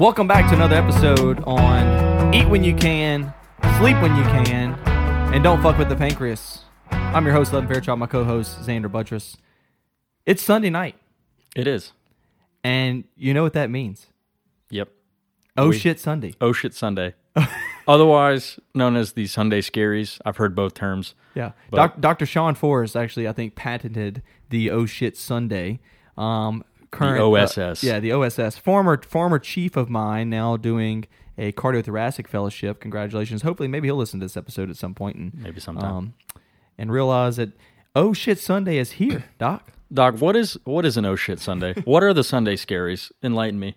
Welcome back to another episode on Eat When You Can, Sleep When You Can, and Don't Fuck With the Pancreas. I'm your host, Levin Fairchild, my co host, Xander Buttress. It's Sunday night, It is. and you know what that means. Yep. Oh We- shit, Sunday. Oh shit Sunday. Otherwise known as the Sunday scaries. I've heard both terms. Yeah. Doc, Dr. Sean Forrest actually, I think, patented the Oh shit Sunday. Um, current, uh, OSS. yeah, the OSS. Former former chief of mine, now doing a cardiothoracic fellowship. Congratulations. Hopefully, maybe he'll listen to this episode at some point and Maybe sometime. um, and realize that Oh shit Sunday is here, Doc. Doc, what is what is an oh shit Sunday? what are the Sunday scaries? Enlighten me.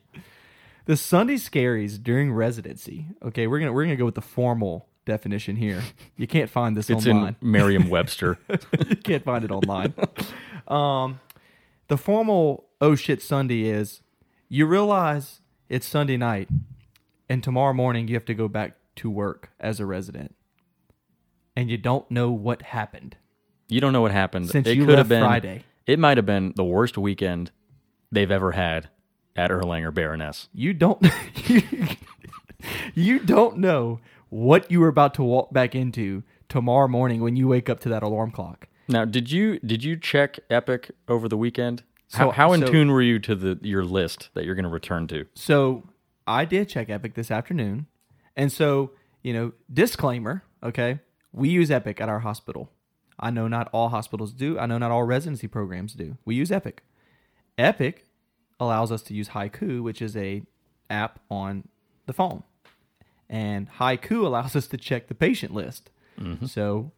The Sunday scaries during residency. Okay, we're gonna we're gonna go with the formal definition here. You can't find this It's online. in Merriam Webster. you can't find it online. um, the formal oh shit Sunday is you realize it's Sunday night, and tomorrow morning you have to go back to work as a resident, and you don't know what happened you don't know what happened. since it you could left have been Friday. it might have been the worst weekend they've ever had at Erlanger Baroness. You don't you don't know what you were about to walk back into tomorrow morning when you wake up to that alarm clock. Now, did you did you check Epic over the weekend? How So- how in so- tune were you to the your list that you're going to return to? So I did check Epic this afternoon. And so, you know, disclaimer, okay? We use Epic at our hospital. I know not all hospitals do. I know not all residency programs do. We use Epic. Epic allows us to use Haiku, which is a app on the phone. And Haiku allows us to check the patient list. Mm-hmm. So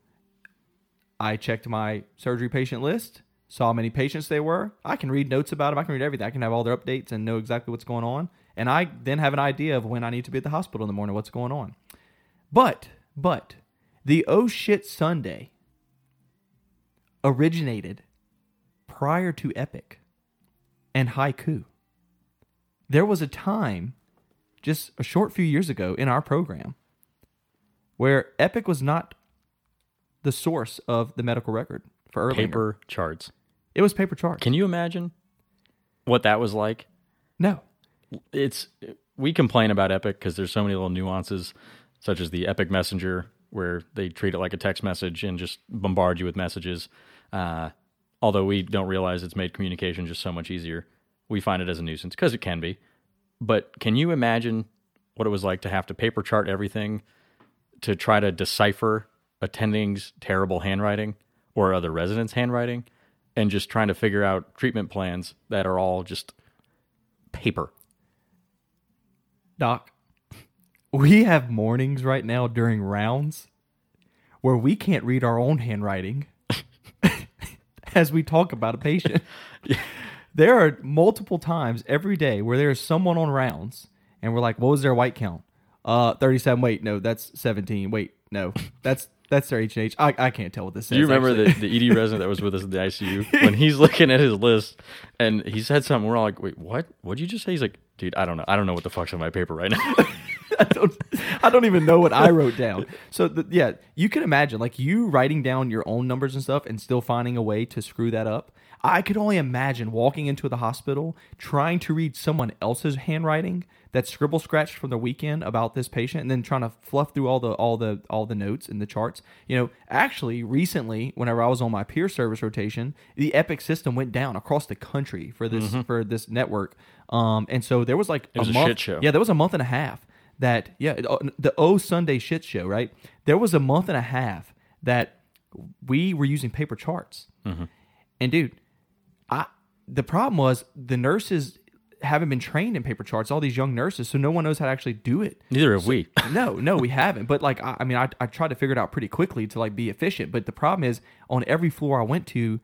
I checked my surgery patient list, saw how many patients they were. I can read notes about them. I can read everything. I can have all their updates and know exactly what's going on. And I then have an idea of when I need to be at the hospital in the morning, what's going on. But, but, the oh shit Sunday originated prior to Epic and Haiku. There was a time, just a short few years ago in our program, where Epic was not the source of the medical record for Erlanger. Paper charts. It was paper charts. Can you imagine what that was like? no. it's we complain about Epic because there's so many little nuances, such as the Epic Messenger, where they treat it like a text message and just bombard you with messages. Uh, although we don't realize it's made communication just so much easier, we find it as a nuisance because it can be. But can you imagine what it was like to have to paper chart everything to try to decipher attending's terrible handwriting or other residents' handwriting, and just trying to figure out treatment plans that are all just paper? Doc, we have mornings right now during rounds where we can't read our own handwriting as we talk about a patient. There are multiple times every day where there is someone on rounds and we're like, what was their white count? Uh, 37. Wait, no, that's 17. Wait, no, that's that's their H and H. I I can't tell what this is. Do you remember the, the ED resident that was with us in the ICU when he's looking at his list and he said something? We're all like, "Wait, what? What'd you just say?" He's like, "Dude, I don't know. I don't know what the fuck's on my paper right now." I don't, I don't even know what I wrote down. So the, yeah, you can imagine like you writing down your own numbers and stuff and still finding a way to screw that up. I could only imagine walking into the hospital trying to read someone else's handwriting that scribble scratched from the weekend about this patient and then trying to fluff through all the all the all the notes and the charts. You know, actually recently whenever I was on my peer service rotation, the Epic system went down across the country for this for this network. Um and so there was like was a month, shit show. Yeah, there was a month and a half that yeah uh, the O Sunday shit show right. There was a month and a half that we were using paper charts, and dude, I the problem was the nurses haven't been trained in paper charts. All these young nurses, so no one knows how to actually do it. Neither have we. No, no, we haven't. But like, I, I mean, I, I tried to figure it out pretty quickly to like be efficient. But the problem is, on every floor I went to,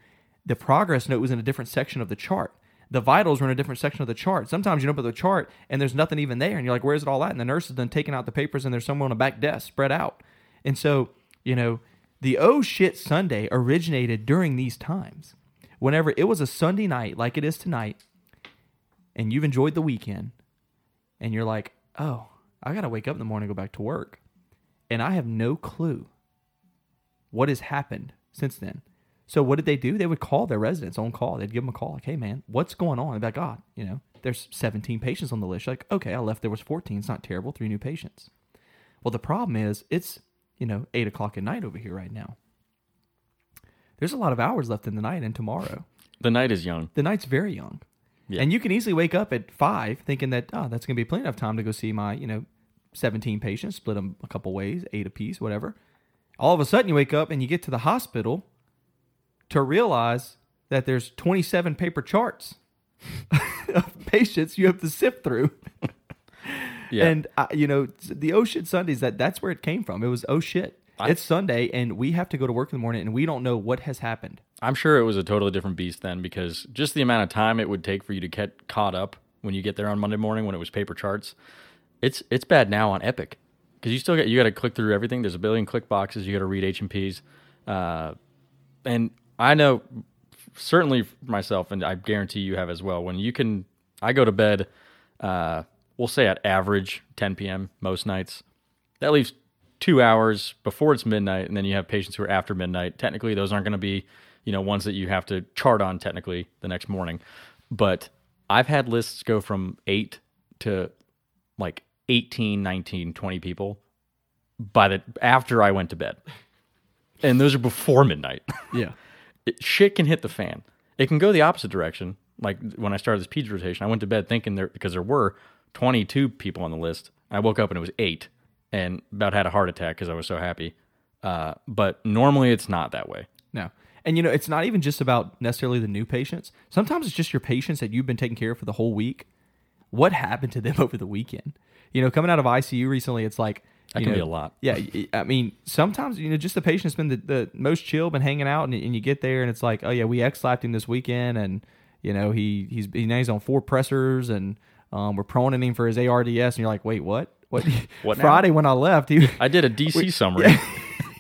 the progress note was in a different section of the chart. The vitals were in a different section of the chart. Sometimes you open the chart and there's nothing even there, and you're like, "Where's it all at?" And the nurse has then taken out the papers, and there's somewhere on a back desk spread out. And so, you know, the oh shit Sunday originated during these times. Whenever it was a Sunday night, like it is tonight, and you've enjoyed the weekend, and you're like, oh, I got to wake up in the morning and go back to work. And I have no clue what has happened since then. So what did they do? They would call their residents on call. They'd give them a call, like, hey, man, what's going on? They'd be like, God, you know, there's 17 patients on the list. You're like, okay, I left there was 14. It's not terrible. Three new patients. Well, the problem is it's you know eight o'clock at night over here right now. There's a lot of hours left in the night and tomorrow. The night is young. The night's very young. Yeah. And you can easily wake up at five thinking that, oh, that's going to be plenty of time to go see my, you know, 17 patients, split them a couple ways, eight apiece, whatever. All of a sudden you wake up and you get to the hospital to realize that there's 27 paper charts of patients you have to sift through. Yeah. And, uh, you know, the oh shit Sundays, that, that's where it came from. It was oh shit. I- it's Sunday and we have to go to work in the morning and we don't know what has happened. I'm sure it was a totally different beast then because just the amount of time it would take for you to get caught up when you get there on Monday morning when it was paper charts. It's it's bad now on Epic because you still got you got to click through everything. There's a billion click boxes. You got to read H and P's, uh, and I know certainly myself, and I guarantee you have as well. When you can, I go to bed. Uh, we'll say at average 10 p.m. most nights. That leaves two hours before it's midnight, and then you have patients who are after midnight. Technically, those aren't going to be, you know, ones that you have to chart on technically the next morning. But I've had lists go from eight to like 18, 19, 20 people by the after I went to bed. And those are before midnight. Yeah. it, shit can hit the fan. It can go the opposite direction. Like when I started this peds rotation, I went to bed thinking there because there were 22 people on the list. I woke up and it was eight, and about had a heart attack because I was so happy. Uh, but normally it's not that way. No. And you know, it's not even just about necessarily the new patients. Sometimes it's just your patients that you've been taking care of for the whole week. What happened to them over the weekend? You know, coming out of ICU recently, it's like That can know, be a lot. Yeah, I mean, sometimes you know, just the patient's been the, the most chill, been hanging out, and, and you get there, and it's like, oh yeah, we ex lapped him this weekend, and you know, he he's he, now he's on four pressors, and um, we're proning him for his ARDS, and you're like, wait, what? What? What now? Friday when I left, he I did a DC summary.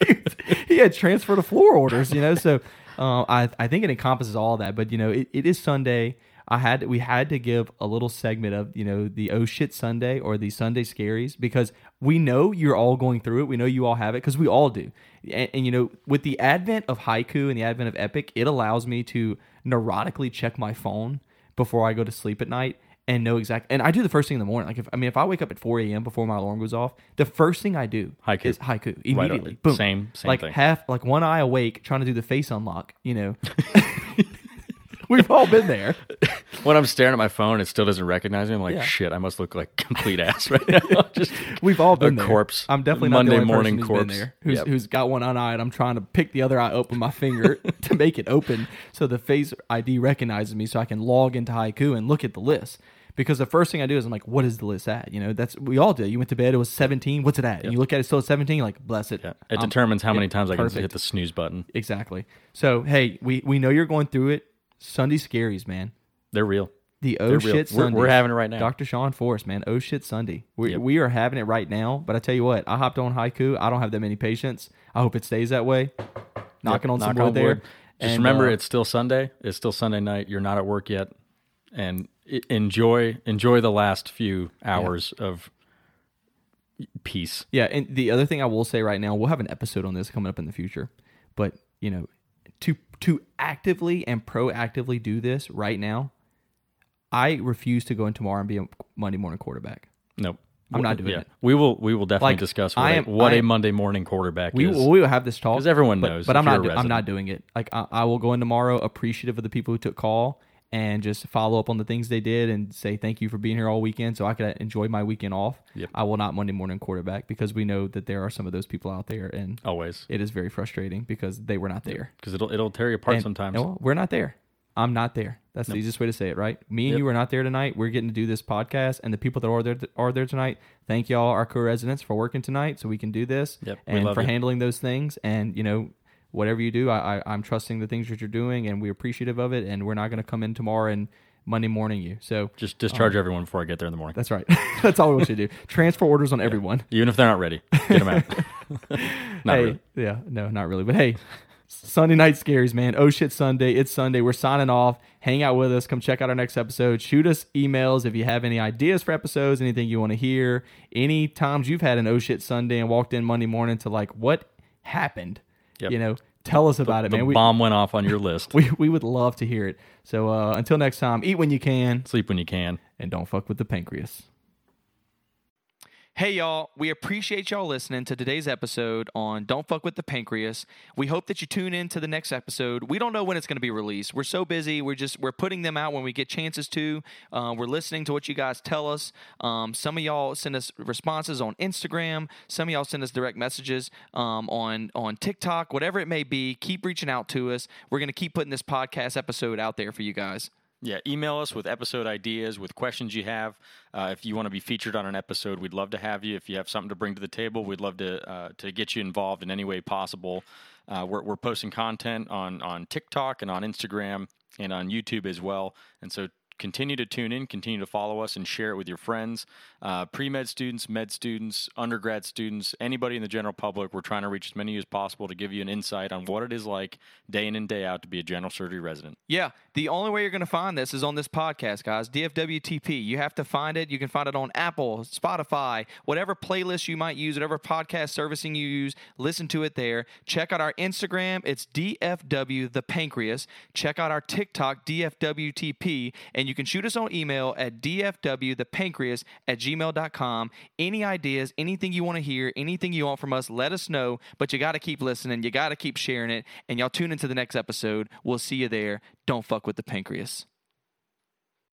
he had transfer to floor orders, you know. So uh, I I think it encompasses all that. But you know, it, it is Sunday. I had we had to give a little segment of you know the oh shit Sunday or the Sunday scaries because we know you're all going through it. We know you all have it because we all do. And, and you know, with the advent of haiku and the advent of epic, it allows me to neurotically check my phone before I go to sleep at night and know exact. And I do the first thing in the morning. Like if I mean, if I wake up at 4 a.m. before my alarm goes off, the first thing I do Haiku. is haiku Right immediately. on. Boom. Same- same like thing. half, like one eye awake, trying to do the face unlock. You know, we've all been there. when I'm staring at my phone, it still doesn't recognize me. I'm like, Yeah. shit, I must look like complete ass right now. Just We've all been a there. corpse. I'm definitely Monday the only morning person who's corpse. been there who's, Yep. who's got one eye and I'm trying to pick the other eye open with my finger to make it open so the face ID recognizes me so I can log into Haiku and look at the list. Because the first thing I do is I'm like, what is the list at? You know, that's we all do. You went to bed, it was 17. What's it at? And you look at it, still at 17. You're like, bless it. Yeah. It I'm- determines how many times I can perfect. hit the snooze button. Exactly. So hey, we we know you're going through it. Sunday scaries, man. They're real. The oh They're real. shit We're- Sunday. we're having it right now. Dr. Sean Forrest, man. Oh shit Sunday. We, Yep. we are having it right now. But I tell you what, I hopped on haiku. I don't have that many patients. I hope it stays that way. Knocking on some Knock wood there. Just And, remember, uh, it's still Sunday. It's still Sunday night. You're not at work yet, and enjoy enjoy the last few hours of peace. Yeah, and the other thing I will say right now, we'll have an episode on this coming up in the future. But you know, to to actively and proactively do this right now, I refuse to go in tomorrow and be a Monday morning quarterback. Nope, I'm not doing yeah. it. We will we will definitely Like, discuss what, I a- am- what a am- Monday morning quarterback We is. will, we will have this talk because everyone knows But if I'm not. I'm not doing it. Like I, I will go in tomorrow appreciative of the people who took call and just follow up on the things they did and say thank you for being here all weekend so I could enjoy my weekend off. Yep. I will not Monday morning quarterback because we know that there are some of those people out there and always it is very frustrating because they were not there. because it'll it'll tear you apart And- sometimes. well, we're not there. I'm not there. That's the easiest way to say it, right? Me and Yep. you are not there tonight. We're getting to do this podcast, and the people that are there are there tonight. Thank y'all, our co-residents, for working tonight, so we can do this, Yep, and for you. handling those things. And you know, whatever you do, I, I I'm trusting the things that you're doing, and we're appreciative of it. And we're not going to come in tomorrow and Monday morning you. So Just discharge um, everyone before I get there in the morning, that's right. that's all we want you to do. Transfer orders on everyone. even if they're not ready. Get them out. not hey, really. yeah, no, not really. But hey, Sunday night scaries, man. Oh shit, Sunday. It's Sunday. We're signing off. Hang out with us. Come check out our next episode. Shoot us emails if you have any ideas for episodes, anything you want to hear. Any times you've had an oh shit Sunday and walked in Monday morning to like what happened. Yep. You know, tell us about it, The man. We, bomb went off on your list. we we would love to hear it. So uh, until next time, eat when you can, Sleep when you can. and don't fuck with the pancreas. Hey, y'all. We appreciate y'all listening to today's episode on Don't Fuck with the Pancreas. We hope that you tune in to the next episode. We don't know when it's going to be released. We're so busy. We're just, we're putting them out when we get chances to. Uh, we're listening to what you guys tell us. Um, some of y'all send us responses on Instagram. Some of y'all send us direct messages um, on, on TikTok, whatever it may be. Keep reaching out to us. We're going to keep putting this podcast episode out there for you guys. Yeah, email us with episode ideas, with questions you have. Uh, if you want to be featured on an episode, we'd love to have you. If you have something to bring to the table, we'd love to uh, to get you involved in any way possible. Uh, we're, we're posting content on on TikTok and on Instagram and on YouTube as well. And so continue to tune in, continue to follow us, and share it with your friends, uh, pre med students, med students, undergrad students, anybody in the general public. We're trying to reach as many as possible to give you an insight on what it is like day in and day out to be a general surgery resident. Yeah, the only way you're going to find this is on this podcast, guys. DFWTP. You have to find it. You can find it on Apple, Spotify, whatever playlist you might use, whatever podcast servicing you use. Listen to it there. Check out our Instagram. It's DFW the Pancreas. Check out our TikTok, DFWTP, and you can shoot us on email at DFW the Pancreas at gmail.com. Any ideas, anything you want to hear, anything you want from us, let us know. But you got to keep listening. You got to keep sharing it. And y'all tune into the next episode. We'll see you there. Don't fuck with the pancreas.